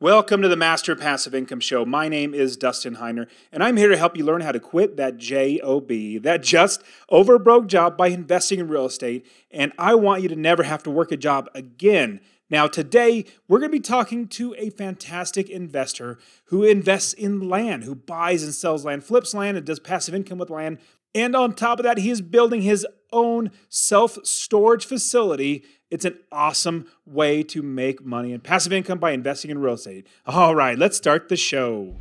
Welcome to the Master Passive Income Show. My name is Dustin Heiner, and I'm here to help you learn how to quit that JOB, that just over broke job by investing in real estate. And I want you to never have to work a job again. Now, today, we're going to be talking to a fantastic investor who invests in land, who buys and sells land, flips land, and does passive income with land. And on top of that, he is building his own self storage facility it's an awesome way to make money and passive income by investing in real estate. All right, let's start the show.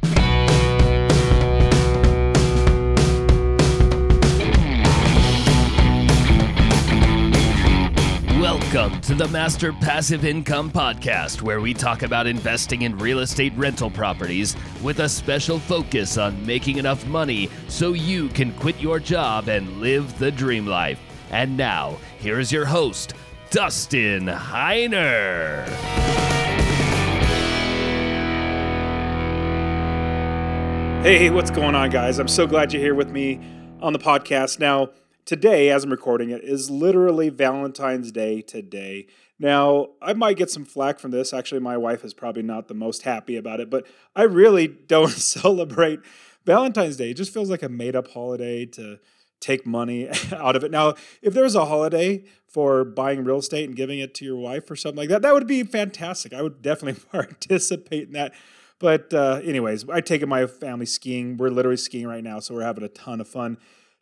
Welcome to the Master Passive Income Podcast, where we talk about investing in real estate rental properties with a special focus on making enough money so you can quit your job and live the dream life. And now, here is your host, Dustin Heiner. Hey, what's going on, guys? I'm so glad you're here with me on the podcast. Now, today, as I'm recording it, is literally Valentine's Day today. Now, I might get some flack from this. Actually, my wife is probably not the most happy about it, but I really don't celebrate Valentine's Day. It just feels like a made up holiday to take money out of it. Now, if there was a holiday for buying real estate and giving it to your wife or something like that, that would be fantastic. I would definitely participate in that. But, uh, anyways, I take my family skiing. We're literally skiing right now, so we're having a ton of fun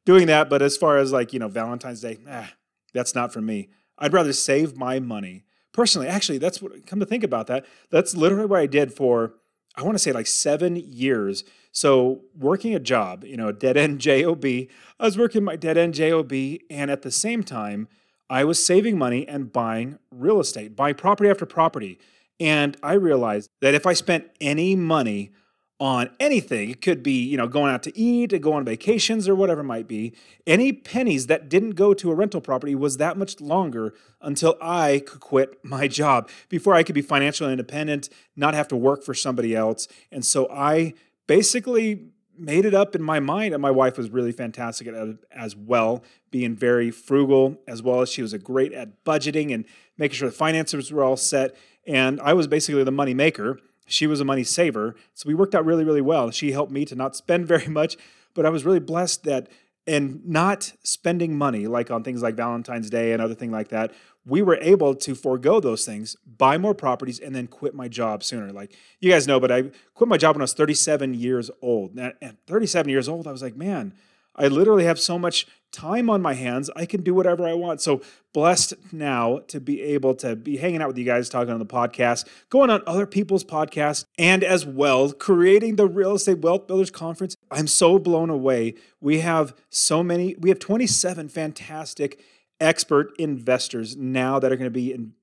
doing that. But as far as like, you know, Valentine's Day, eh, that's not for me. I'd rather save my money. Personally, actually, that's what, come to think about that, that's literally what I did for, I want to say like seven years so working a job, you know, dead end job, I was working my dead end job, and at the same time, I was saving money and buying real estate, buying property after property. And I realized that if I spent any money on anything, it could be, you know, going out to eat, to go on vacations or whatever it might be, any pennies that didn't go to a rental property was that much longer until I could quit my job, before I could be financially independent, not have to work for somebody else. And so I basically made it up in my mind. And my wife was really fantastic at as well, being very frugal, as well as she was a great at budgeting and making sure the finances were all set. And I was basically the money maker. She was a money saver. So we worked out really, really well. She helped me to not spend very much, but I was really blessed that and not spending money like on things like Valentine's Day and other thing like that, we were able to forego those things, buy more properties, and then quit my job sooner. Like you guys know, but I quit my job when I was 37 years old. At 37 years old, I was like, man, I literally have so much time on my hands. I can do whatever I want. So blessed now to be able to be hanging out with you guys, talking on the podcast, going on other people's podcasts, and as well creating the Real Estate Wealth Builders Conference. I'm so blown away. We have so many, we have 27 fantastic expert investors now that are going to be in,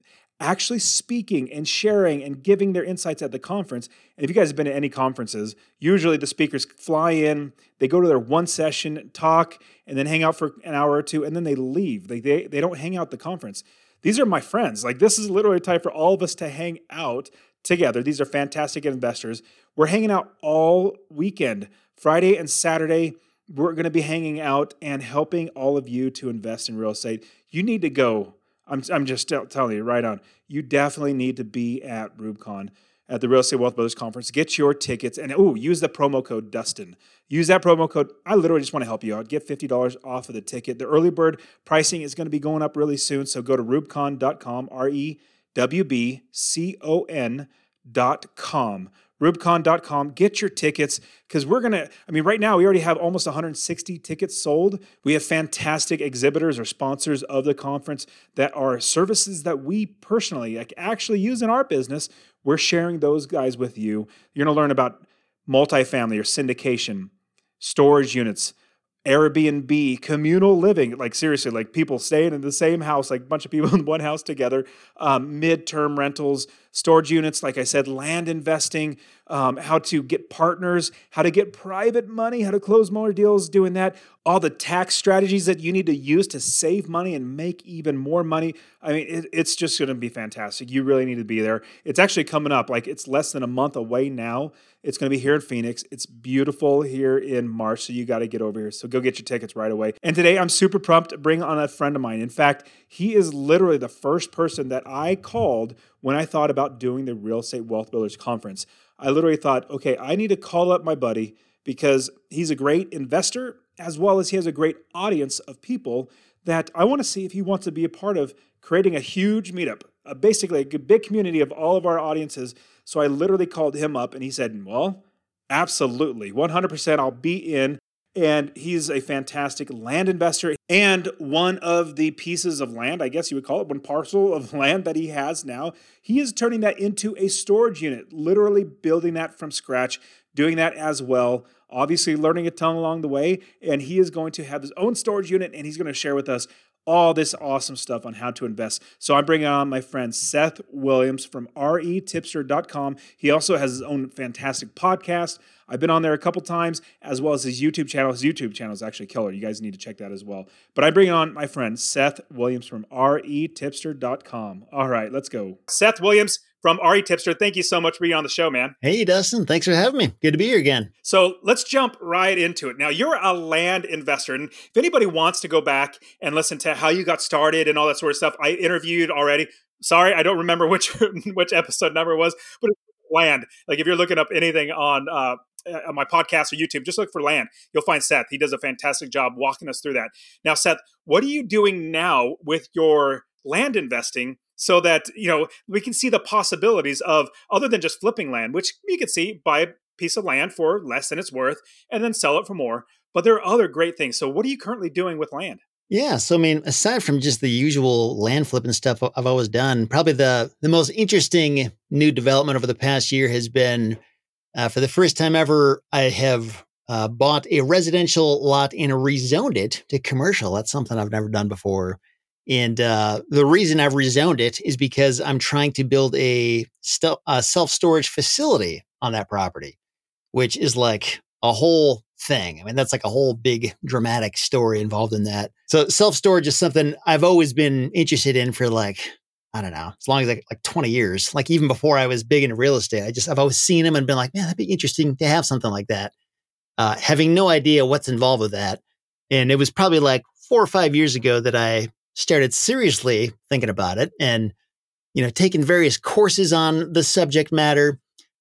actually speaking and sharing and giving their insights at the conference. And if you guys have been to any conferences, usually the speakers fly in, they go to their one session, talk, and then hang out for an hour or two, and then they leave. They, they, they don't hang out the conference. These are my friends. Like, this is literally a time for all of us to hang out together. These are fantastic investors. We're hanging out all weekend, Friday and Saturday we're going to be hanging out and helping all of you to invest in real estate. You need to go. I'm, I'm just telling you right on. You definitely need to be at REWBCON at the Real Estate Wealth Builders Conference. Get your tickets and oh, use the promo code Dustin. Use that promo code. I literally just want to help you out. Get $50 off of the ticket. The early bird pricing is going to be going up really soon. So go to rewbcon.com, R E W B C O N.com rewbcon.com. Get your tickets because we're going to, I mean, right now we already have almost 160 tickets sold. We have fantastic exhibitors or sponsors of the conference that are services that we personally like, actually use in our business. We're sharing those guys with you. You're going to learn about multifamily or syndication, storage units, Airbnb, communal living, like seriously, like people staying in the same house, like a bunch of people in one house together, um, midterm rentals, storage units, like I said, land investing, um, how to get partners, how to get private money, how to close more deals, doing that, all the tax strategies that you need to use to save money and make even more money. I mean, it, it's just going to be fantastic. You really need to be there. It's actually coming up, like it's less than a month away now. It's going to be here in Phoenix. It's beautiful here in March, so you got to get over here. So go get your tickets right away. And today I'm super pumped to bring on a friend of mine. In fact, he is literally the first person that I called when I thought about doing the Real Estate Wealth Builders Conference. I literally thought, okay, I need to call up my buddy because he's a great investor as well as he has a great audience of people that I want to see if he wants to be a part of creating a huge meetup, basically a big community of all of our audiences. So I literally called him up and he said, Well, absolutely, 100%, I'll be in. And he's a fantastic land investor. And one of the pieces of land, I guess you would call it, one parcel of land that he has now, he is turning that into a storage unit, literally building that from scratch, doing that as well obviously learning a ton along the way. And he is going to have his own storage unit and he's going to share with us all this awesome stuff on how to invest. So I'm bringing on my friend Seth Williams from retipster.com. He also has his own fantastic podcast. I've been on there a couple times, as well as his YouTube channel. His YouTube channel is actually killer. You guys need to check that as well. But I bring on my friend Seth Williams from retipster.com. All right, let's go. Seth Williams, from RE Tipster. Thank you so much for being on the show, man. Hey, Dustin. Thanks for having me. Good to be here again. So let's jump right into it. Now, you're a land investor. And if anybody wants to go back and listen to how you got started and all that sort of stuff, I interviewed already. Sorry, I don't remember which which episode number it was, but land. Like if you're looking up anything on uh, Uh, on my podcast or YouTube, just look for land. You'll find Seth. He does a fantastic job walking us through that. Now, Seth, what are you doing now with your land investing so that you know we can see the possibilities of other than just flipping land which you can see buy a piece of land for less than it's worth and then sell it for more but there are other great things so what are you currently doing with land yeah so i mean aside from just the usual land flipping stuff i've always done probably the the most interesting new development over the past year has been uh, for the first time ever i have uh, bought a residential lot and rezoned it to commercial that's something i've never done before and uh, the reason I've rezoned it is because I'm trying to build a, st- a self storage facility on that property, which is like a whole thing. I mean, that's like a whole big dramatic story involved in that. So self storage is something I've always been interested in for like, I don't know, as long as like, like 20 years, like even before I was big into real estate, I just, I've always seen them and been like, man, that'd be interesting to have something like that. Uh, having no idea what's involved with that. And it was probably like four or five years ago that I started seriously thinking about it and, you know, taking various courses on the subject matter.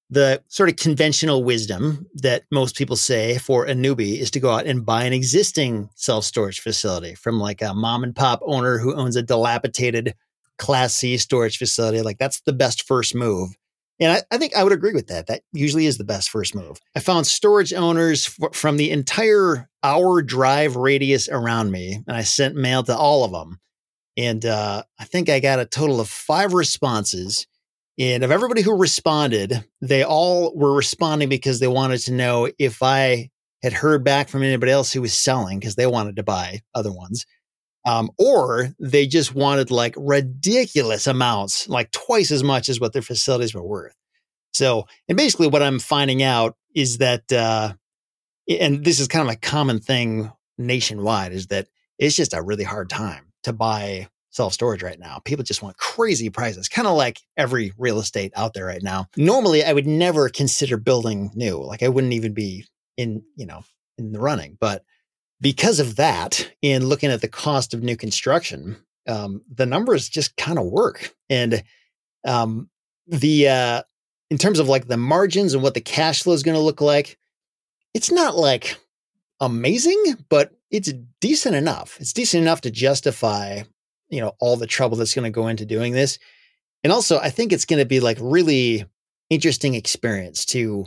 The sort of conventional wisdom that most people say for a newbie is to go out and buy an existing self storage facility from like a mom and pop owner who owns a dilapidated Class C storage facility. Like that's the best first move. And I, I, think I would agree with that. That usually is the best first move. I found storage owners f- from the entire hour drive radius around me, and I sent mail to all of them. And uh, I think I got a total of five responses. And of everybody who responded, they all were responding because they wanted to know if I had heard back from anybody else who was selling because they wanted to buy other ones. Um, or they just wanted like ridiculous amounts, like twice as much as what their facilities were worth. So, and basically what I'm finding out is that, uh, and this is kind of a common thing nationwide, is that it's just a really hard time to buy self storage right now. People just want crazy prices, kind of like every real estate out there right now. Normally, I would never consider building new. Like I wouldn't even be in, you know, in the running. But because of that, in looking at the cost of new construction, um, the numbers just kind of work. And um, the uh, in terms of like the margins and what the cash flow is going to look like, it's not like amazing, but it's decent enough. It's decent enough to justify, you know, all the trouble that's going to go into doing this. And also, I think it's going to be like really interesting experience to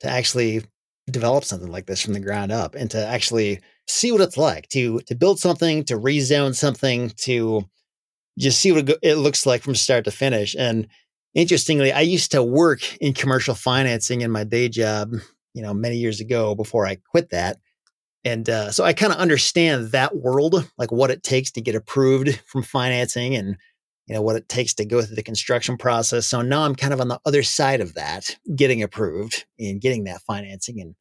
to actually develop something like this from the ground up and to actually see what it's like to to build something, to rezone something, to just see what it looks like from start to finish. And interestingly, I used to work in commercial financing in my day job, you know, many years ago before I quit that. And uh, so I kind of understand that world, like what it takes to get approved from financing and you know what it takes to go through the construction process. So now I'm kind of on the other side of that, getting approved and getting that financing and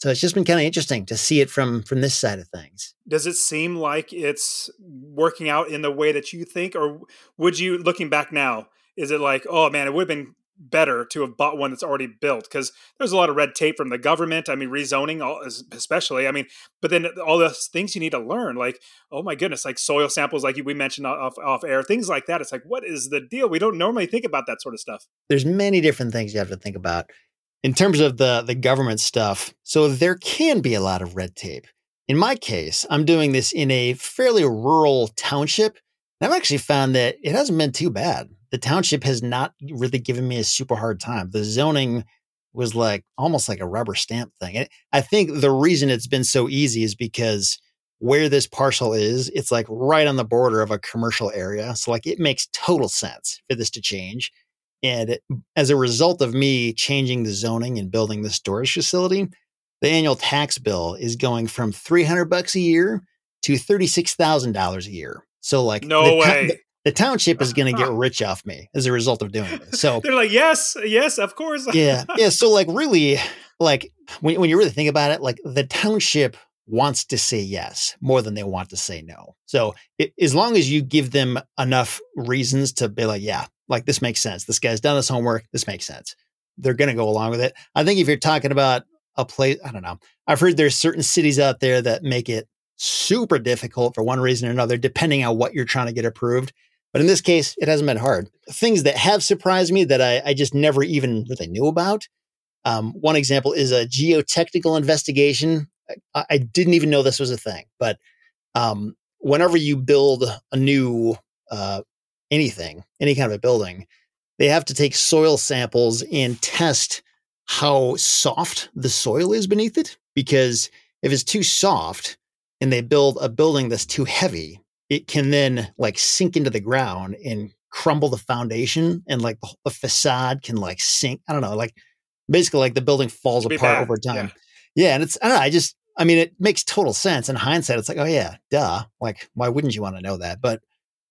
so it's just been kind of interesting to see it from from this side of things. Does it seem like it's working out in the way that you think or would you looking back now is it like, oh man, it would have been better to have bought one that's already built because there's a lot of red tape from the government. I mean, rezoning, all, especially. I mean, but then all the things you need to learn, like oh my goodness, like soil samples, like we mentioned off off air, things like that. It's like, what is the deal? We don't normally think about that sort of stuff. There's many different things you have to think about in terms of the the government stuff. So there can be a lot of red tape. In my case, I'm doing this in a fairly rural township. And I've actually found that it hasn't been too bad the township has not really given me a super hard time. The zoning was like almost like a rubber stamp thing. And I think the reason it's been so easy is because where this parcel is, it's like right on the border of a commercial area. So like it makes total sense for this to change. And as a result of me changing the zoning and building the storage facility, the annual tax bill is going from 300 bucks a year to $36,000 a year. So like no way the township is going to get rich off me as a result of doing this. So they're like, yes, yes, of course. yeah, yeah. So like, really, like when when you really think about it, like the township wants to say yes more than they want to say no. So it, as long as you give them enough reasons to be like, yeah, like this makes sense. This guy's done his homework. This makes sense. They're going to go along with it. I think if you're talking about a place, I don't know. I've heard there's certain cities out there that make it super difficult for one reason or another, depending on what you're trying to get approved. But in this case, it hasn't been hard. Things that have surprised me that I, I just never even really knew about. Um, one example is a geotechnical investigation. I, I, didn't even know this was a thing, but um, whenever you build a new uh, anything, any kind of a building, they have to take soil samples and test how soft the soil is beneath it. Because if it's too soft and they build a building that's too heavy, it can then like sink into the ground and crumble the foundation and like the, facade can like sink. I don't know, like basically like the building falls apart bad. over time. Yeah. yeah. And it's, I don't know, I just, I mean, it makes total sense. In hindsight, it's like, oh yeah, duh. Like, why wouldn't you want to know that? But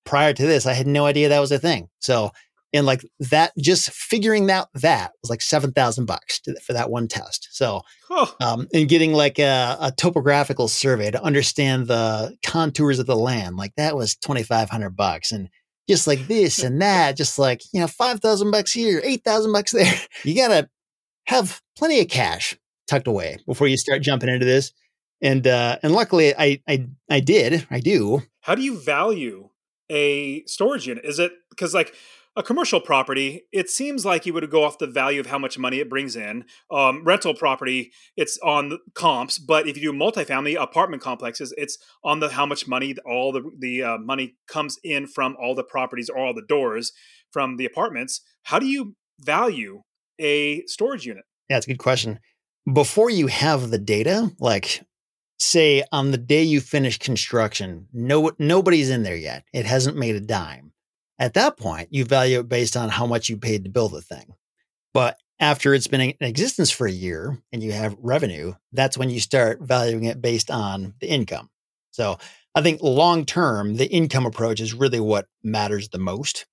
prior to this, I had no idea that was a thing. So and like that just figuring out that was like 7000 bucks for that one test. So um, and getting like a, a, topographical survey to understand the contours of the land like that was 2500 bucks. And just like this and that just like you know 5000 bucks here 8000 bucks there. You gotta have plenty of cash tucked away before you start jumping into this. And uh and luckily i i i did. I do. How do you value a storage unit is it because like a commercial property, it seems like you would go off the value of how much money it brings in. Um, rental property, it's on comps, but if you do multifamily apartment complexes, it's on the how much money all the the uh, money comes in from all the properties or all the doors from the apartments. How do you value a storage unit? Yeah, it's a good question. Before you have the data, like say on the day you finish construction, no nobody's in there yet. It hasn't made a dime at that point, you value it based on how much you paid to build the thing. But after it's been in existence for a year and you have revenue, that's when you start valuing it based on the income. So I think long term, the income approach is really what matters the most.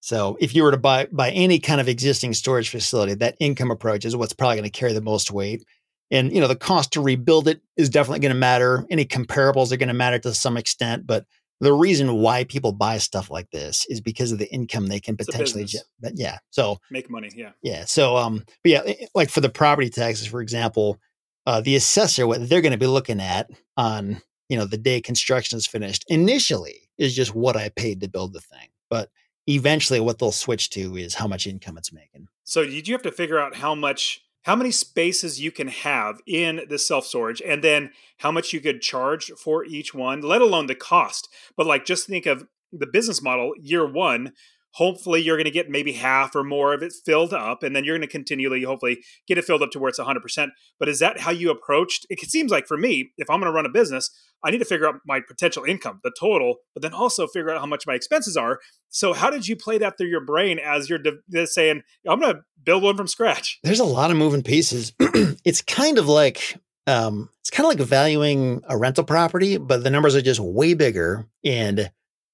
So if you were to buy buy any kind of existing storage facility, that income approach is what's probably going to carry the most weight. And you know, the cost to rebuild it is definitely going to matter. Any comparables are going to matter to some extent, but the reason why people buy stuff like this is because of the income they can potentially get. But Yeah. So make money. Yeah. Yeah. So, um, but yeah, like for the property taxes, for example, uh, the assessor, what they're going to be looking at on, you know, the day construction is finished initially is just what I paid to build the thing. But eventually what they'll switch to is how much income it's making. So did you have to figure out how much how many spaces you can have in the self storage and then how much you could charge for each one, let alone the cost. But like just think of the business model year one. Hopefully, you're going to get maybe half or more of it filled up, and then you're going to continually, hopefully, get it filled up to where it's 100%. But is that how you approached? It seems like for me, if I'm going to run a business, I need to figure out my potential income, the total, but then also figure out how much my expenses are. So, how did you play that through your brain as you're de- saying, I'm going to build one from scratch? There's a lot of moving pieces. it's kind of like, um, it's kind of like valuing a rental property, but the numbers are just way bigger and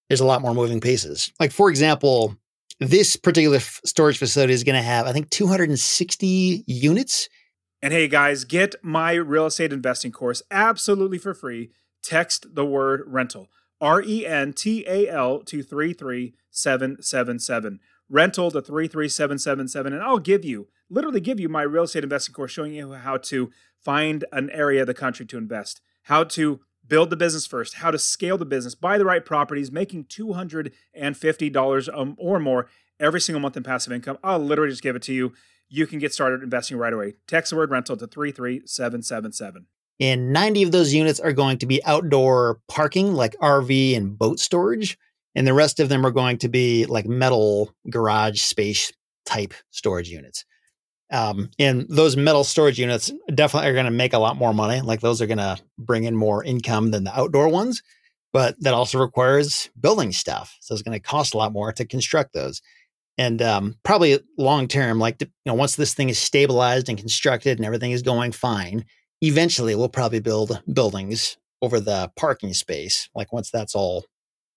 there's a lot more moving pieces. Like, for example, this particular f- storage facility is going to have, I think, 260 units. And hey, guys, get my real estate investing course absolutely for free text the word rental R E N T A L to 33777. rental to 33777 and I'll give you literally give you my real estate investing course showing you how to find an area of the country to invest, how to build the business first, how to scale the business, buy the right properties, making $250 um, or more every single month in passive income. I'll literally just give it to you. You can get started investing right away. Text the word rental to 33777. And 90 of those units are going to be outdoor parking, like RV and boat storage. And the rest of them are going to be like metal garage space type storage units. Um, and those metal storage units definitely are going to make a lot more money. Like those are going to bring in more income than the outdoor ones, but that also requires building stuff. So it's going to cost a lot more to construct those. And um, probably long term, like you know, once this thing is stabilized and constructed and everything is going fine, eventually we'll probably build buildings over the parking space. Like once that's all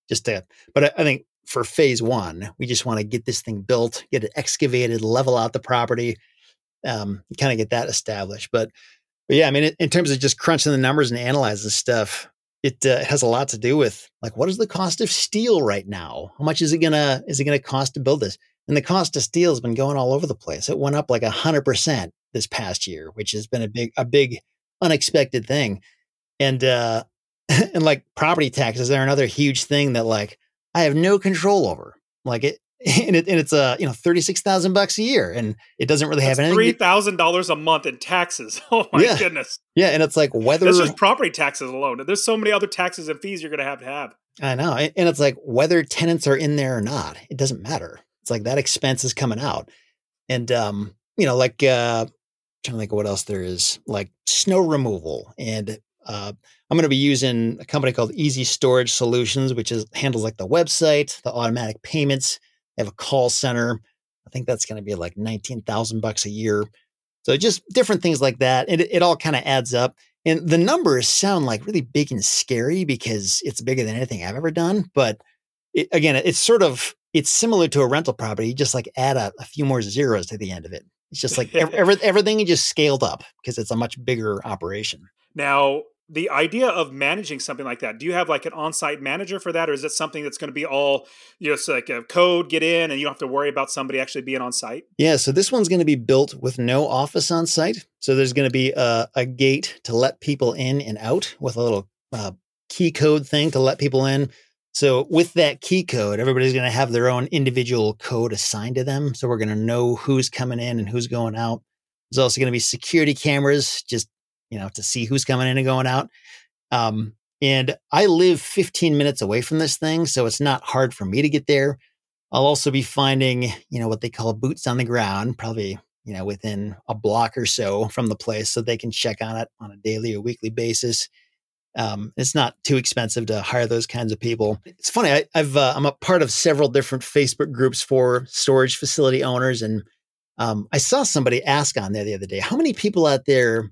just to, but I, I think for phase one, we just want to get this thing built, get it excavated, level out the property, um, kind of get that established. But, but yeah, I mean, in, terms of just crunching the numbers and analyzing stuff, it uh, has a lot to do with like what is the cost of steel right now? How much is it gonna is it gonna cost to build this? And the cost of steel has been going all over the place. It went up like a hundred percent this past year, which has been a big a big unexpected thing. And uh, and like property taxes are another huge thing that like I have no control over. Like it, and, it, and it's a uh, you know thirty six thousand bucks a year, and it doesn't really That's have anything. Three thousand dollars a month in taxes. Oh my yeah. goodness! Yeah, and it's like whether this is property taxes alone. There's so many other taxes and fees you're going to have to have. I know, and it's like whether tenants are in there or not, it doesn't matter. It's like that expense is coming out, and um, you know, like uh, I'm trying to think of what else there is, like snow removal and uh, I'm going to be using a company called Easy Storage Solutions, which is handles like the website, the automatic payments. They have a call center. I think that's going to be like 19,000 bucks a year. So just different things like that. It, it all kind of adds up. And the numbers sound like really big and scary because it's bigger than anything I've ever done. But it, again, it's sort of, it's similar to a rental property. You just like add a, a few more zeros to the end of it. It's just like every, everything just scaled up because it's a much bigger operation. Now, the idea of managing something like that do you have like an on-site manager for that or is it something that's going to be all you know it's like a code get in and you don't have to worry about somebody actually being on site yeah so this one's going to be built with no office on site so there's going to be a, a gate to let people in and out with a little uh, key code thing to let people in. So with that key code everybody's going to have their own individual code assigned to them. So we're going to know who's coming in and who's going out. There's also going to be security cameras just you know, to see who's coming in and going out. Um, and I live 15 minutes away from this thing, so it's not hard for me to get there. I'll also be finding, you know, what they call boots on the ground, probably, you know, within a block or so from the place so they can check on it on a daily or weekly basis. Um, it's not too expensive to hire those kinds of people. It's funny. I, have uh, I'm a part of several different Facebook groups for storage facility owners, and um, I saw somebody ask on there the other day, how many people out there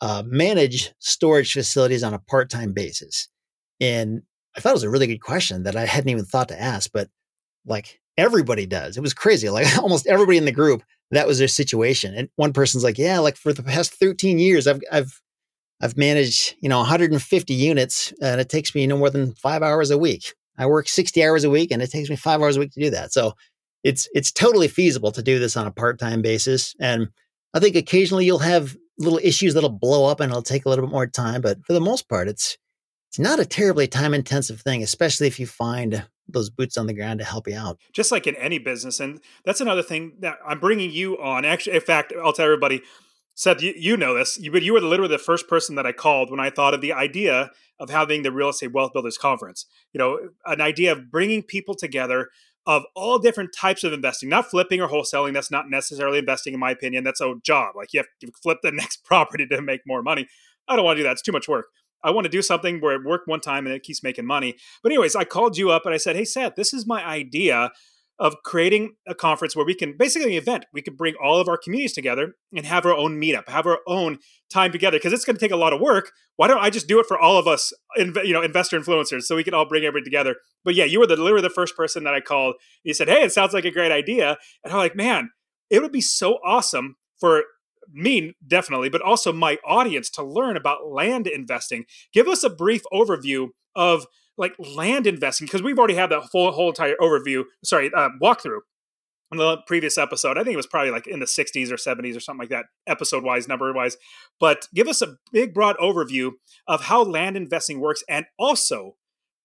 uh, manage storage facilities on a part time basis? And I thought it was a really good question that I hadn't even thought to ask, but like everybody does. It was crazy. Like almost everybody in the group, that was their situation. And one person's like, "Yeah, like for the past 13 years, I've I've I've managed, you know, 150 units, and it takes me no more than five hours a week. I work 60 hours a week, and it takes me five hours a week to do that. So it's it's totally feasible to do this on a part time basis. And I think occasionally you'll have little issues that'll blow up and it'll take a little bit more time. But for the most part, it's it's not a terribly time intensive thing, especially if you find those boots on the ground to help you out. Just like in any business, and that's another thing that I'm bringing you on. Actually, in fact, I'll tell everybody. Seth, you, you know this, but you were literally the first person that I called when I thought of the idea of having the Real Estate Wealth Builders Conference. You know, an idea of bringing people together of all different types of investing, not flipping or wholesaling. That's not necessarily investing, in my opinion. That's a job. Like you have to flip the next property to make more money. I don't want to do that. It's too much work. I want to do something where it worked one time and it keeps making money. But, anyways, I called you up and I said, Hey, Seth, this is my idea of creating a conference where we can basically an event we can bring all of our communities together and have our own meetup have our own time together because it's going to take a lot of work. Why don't i just do it for all of us you know investor influencers so we can all bring everybody together? But yeah you were the literally the first person that i called. You said hey it sounds like a great idea. And i'm like man it would be so awesome for me definitely but also my audience to learn about land investing. Give us a brief overview of like land investing because we've already had that full whole entire overview sorry uh, walkthrough in the previous episode. I think it was probably like in the 60s or 70s or something like that, episode wise, number wise. But give us a big, broad overview of how land investing works and also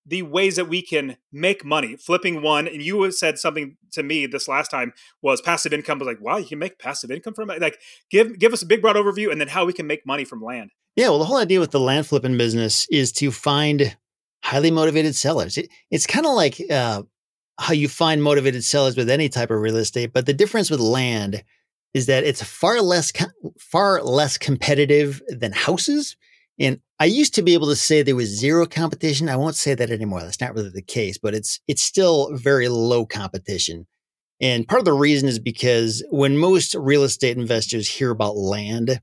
the ways that we can make money flipping one and you said something to me this last time was passive income was like wow you can make passive income from it like give give us a big broad overview and then how we can make money from land yeah well the whole idea with the land flipping business is to find highly motivated sellers it, it's kind of like uh, how you find motivated sellers with any type of real estate, but the difference with land is that it's far less far less competitive than houses. And I used to be able to say there was zero competition. I won't say that anymore. That's not really the case, but it's it's still very low competition. And part of the reason is because when most real estate investors hear about land,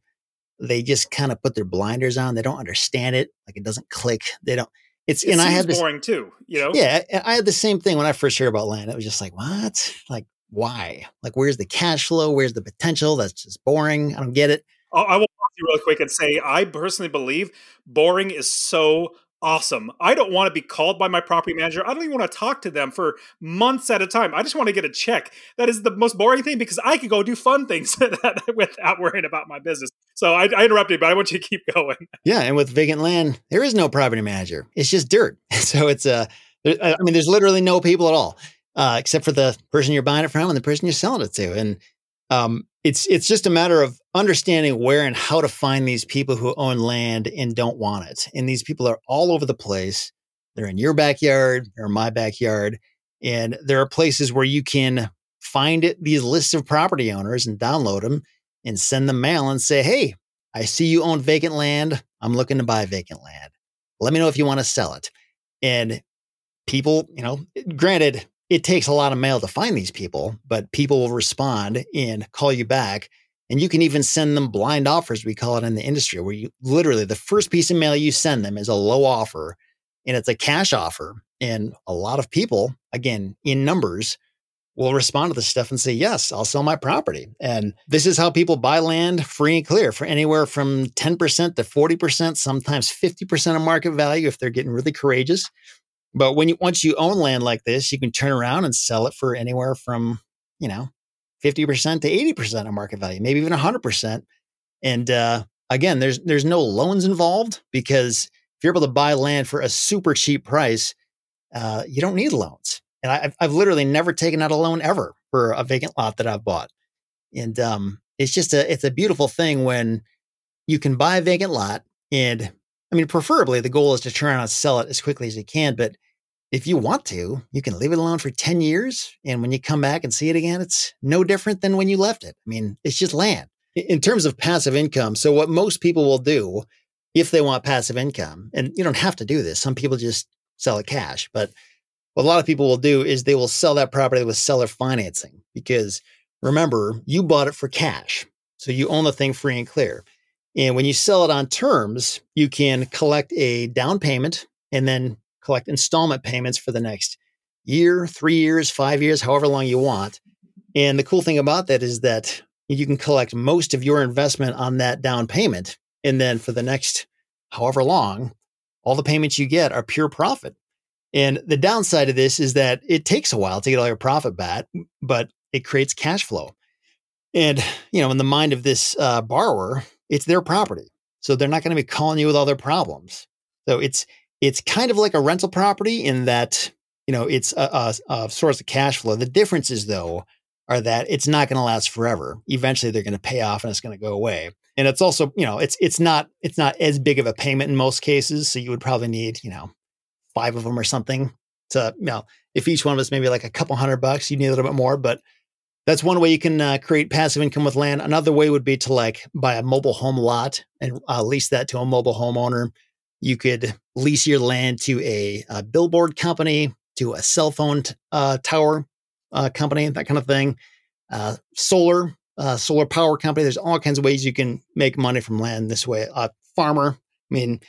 they just kind of put their blinders on. They don't understand it. Like it doesn't click. They don't it's it and I had this boring too, you know. Yeah, I had the same thing when I first heard about land. It was just like, what? Like, why? Like, where's the cash flow? Where's the potential? That's just boring. I don't get it. I will pause you real quick and say I personally believe boring is so awesome. I don't want to be called by my property manager. I don't even want to talk to them for months at a time. I just want to get a check. That is the most boring thing because I could go do fun things without worrying about my business. So I, I interrupted, but I want you to keep going. Yeah, and with vacant land, there is no property manager. It's just dirt. So it's a. Uh, I mean, there's literally no people at all, uh, except for the person you're buying it from and the person you're selling it to. And um, it's it's just a matter of understanding where and how to find these people who own land and don't want it. And these people are all over the place. They're in your backyard, in my backyard, and there are places where you can find these lists of property owners and download them and send them mail and say, "Hey, I see you own vacant land. I'm looking to buy vacant land. Let me know if you want to sell it." And people, you know, granted, it takes a lot of mail to find these people, but people will respond and call you back. And you can even send them blind offers, we call it in the industry, where you literally the first piece of mail you send them is a low offer and it's a cash offer. And a lot of people, again, in numbers, will respond to this stuff and say, Yes, I'll sell my property. And this is how people buy land free and clear for anywhere from 10% to 40%, sometimes 50% of market value if they're getting really courageous. But when you once you own land like this, you can turn around and sell it for anywhere from, you know, 50% to 80% of market value, maybe even 100%. And uh, again, there's there's no loans involved because if you're able to buy land for a super cheap price, uh, you don't need loans. And I, I've literally never taken out a loan ever for a vacant lot that I've bought. And um, it's just a it's a beautiful thing when you can buy a vacant lot and I mean, preferably the goal is to around and sell it as quickly as you can. But if you want to, you can leave it alone for 10 years. And when you come back and see it again, it's no different than when you left it. I mean, it's just land. In terms of passive income, so what most people will do if they want passive income, and you don't have to do this, some people just sell it cash, but what a lot of people will do is they will sell that property with seller financing because remember, you bought it for cash. So you own the thing free and clear. And when you sell it on terms, you can collect a down payment and then collect installment payments for the next year, three years, five years, however long you want. And the cool thing about that is that you can collect most of your investment on that down payment. And then for the next however long, all the payments you get are pure profit. And the downside of this is that it takes a while to get all your profit back, but it creates cash flow. And, you know, in the mind of this uh, borrower, it's their property. So they're not going to be calling you with all their problems. So it's it's kind of like a rental property in that you know it's a, a, a source of cash flow. The differences though are that it's not going to last forever. Eventually they're going to pay off and it's going to go away. And it's also, you know, it's it's not it's not as big of a payment in most cases. So you would probably need, you know, five of them or something to, you know, if each one of was maybe like a couple hundred bucks, you need a little bit more. But that's one way you can uh, create passive income with land. Another way would be to like buy a mobile home lot and uh, lease that to a mobile homeowner. You could lease your land to a, a billboard company, to a cell phone t- uh, tower uh, company, that kind of thing. Uh, solar, uh, solar power company. There's all kinds of ways you can make money from land this way. A farmer. I mean,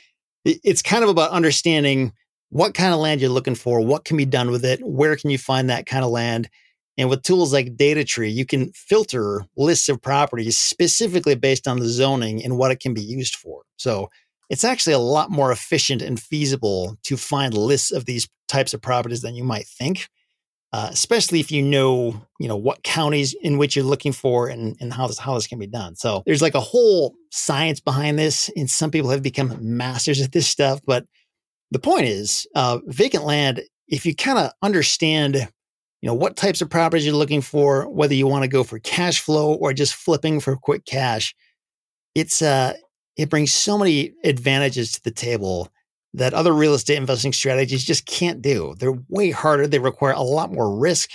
it's kind of about understanding what kind of land you're looking for, what can be done with it, where can you find that kind of land, and with tools like DataTree, you can filter lists of properties specifically based on the zoning and what it can be used for. So it's actually a lot more efficient and feasible to find lists of these types of properties than you might think. uh, especially if you know, you know, what counties in which you're looking for and, and how this how this can be done. So there's like a whole science behind this, and some people have become masters at this stuff. But the point is, uh, vacant land. If you kind of understand, you know, what types of properties you're looking for, whether you want to go for cash flow or just flipping for quick cash, it's uh, it brings so many advantages to the table that other real estate investing strategies just can't do. They're way harder. They require a lot more risk.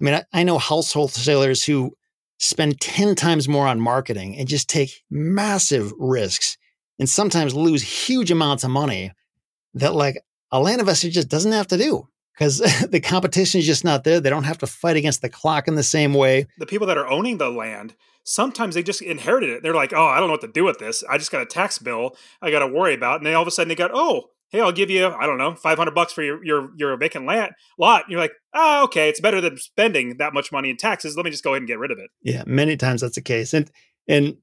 I mean, I, I know household wholesalers who spend 10 times more on marketing and just take massive risks and sometimes lose huge amounts of money that like a land investor just doesn't have to do because the competition is just not there. They don't have to fight against the clock in the same way. The people that are owning the land, sometimes they just inherited it. They're like, oh, I don't know what to do with this. I just got a tax bill I got to worry about. And then all of a sudden they got, oh, hey, I'll give you, I don't know, 500 bucks for your, your, your vacant land lot. And you're like, oh, okay, it's better than spending that much money in taxes. Let me just go ahead and get rid of it. Yeah, many times that's the case. And, and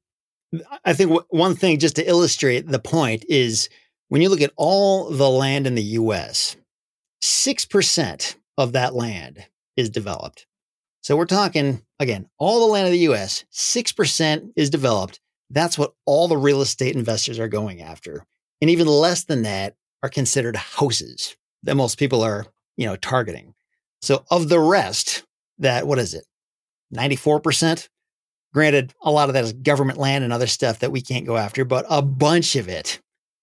I think w- one thing just to illustrate the point is when you look at all the land in the US, 6% of that land is developed. So we're talking, again, all the land of the US, 6% is developed. That's what all the real estate investors are going after. And even less than that are considered houses that most people are, you know, targeting. So of the rest, that what is it? 94%? Granted, a lot of that is government land and other stuff that we can't go after, but a bunch of it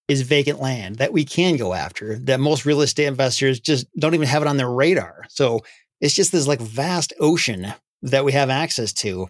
is vacant land that we can go after that most real estate investors just don't even have it on their radar. So it's just this like vast ocean that we have access to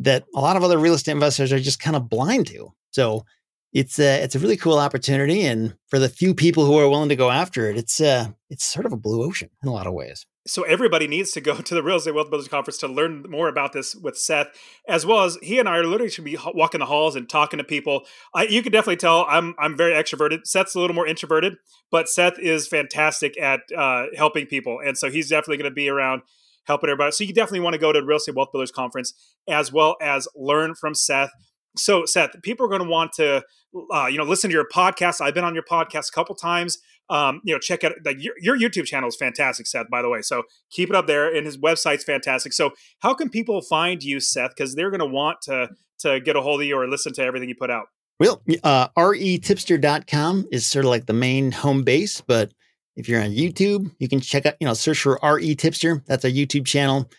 that a lot of other real estate investors are just kind of blind to. So it's a it's a really cool opportunity, and for the few people who are willing to go after it, it's uh it's sort of a blue ocean in a lot of ways. So everybody needs to go to the Real Estate Wealth Builders Conference to learn more about this with Seth, as well as he and I are literally should be walking the halls and talking to people. I, you can definitely tell I'm I'm very extroverted. Seth's a little more introverted, but Seth is fantastic at uh, helping people, and so he's definitely going to be around helping everybody. So you definitely want to go to the Real Estate Wealth Builders Conference as well as learn from Seth so Seth, people are going to want to, uh, you know, listen to your podcast. I've been on your podcast a couple times. Um, you know, check out like your, your, YouTube channel is fantastic, Seth. By the way, so keep it up there, and his website's fantastic. So, how can people find you, Seth? Because they're going to want to to get a hold of you or listen to everything you put out. Well, uh, retipster.com is sort of like the main home base, but if you're on YouTube, you can check out, you know, search for RE Tipster. That's our YouTube channel.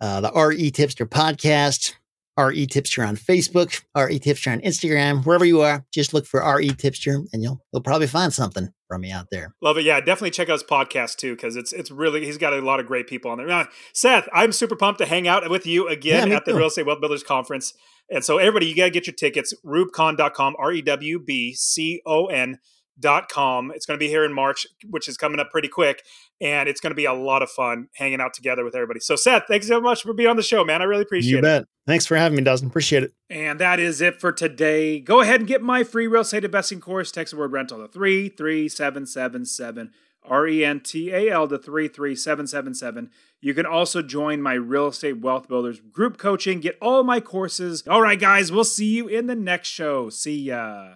Uh, the RE Tipster podcast, RE Tipster on Facebook, RE Tipster on Instagram, wherever you are, just look for RE Tipster and you'll you'll probably find something from me out there. Love it. Yeah, definitely check out his podcast too, because it's it's really he's got a lot of great people on there. Now, Seth, I'm super pumped to hang out with you again yeah, at the too. Real Estate Wealth Builders Conference. And so everybody, you gotta get your tickets, rewbcon.com, R-E-W-B-C-O-N dot com. It's going to be here in March, which is coming up pretty quick, and it's going to be a lot of fun hanging out together with everybody. So, Seth, thanks so much for being on the show, man. I really appreciate you it. You bet. Thanks for having me, Dustin. Appreciate it. And that is it for today. Go ahead and get my free real estate investing course. Text the word rental to three three seven seven seven. R E N T A L to 33777. You can also join my Real Estate Wealth Builders group coaching, get all my courses. All right, guys, we'll see you in the next show. See ya.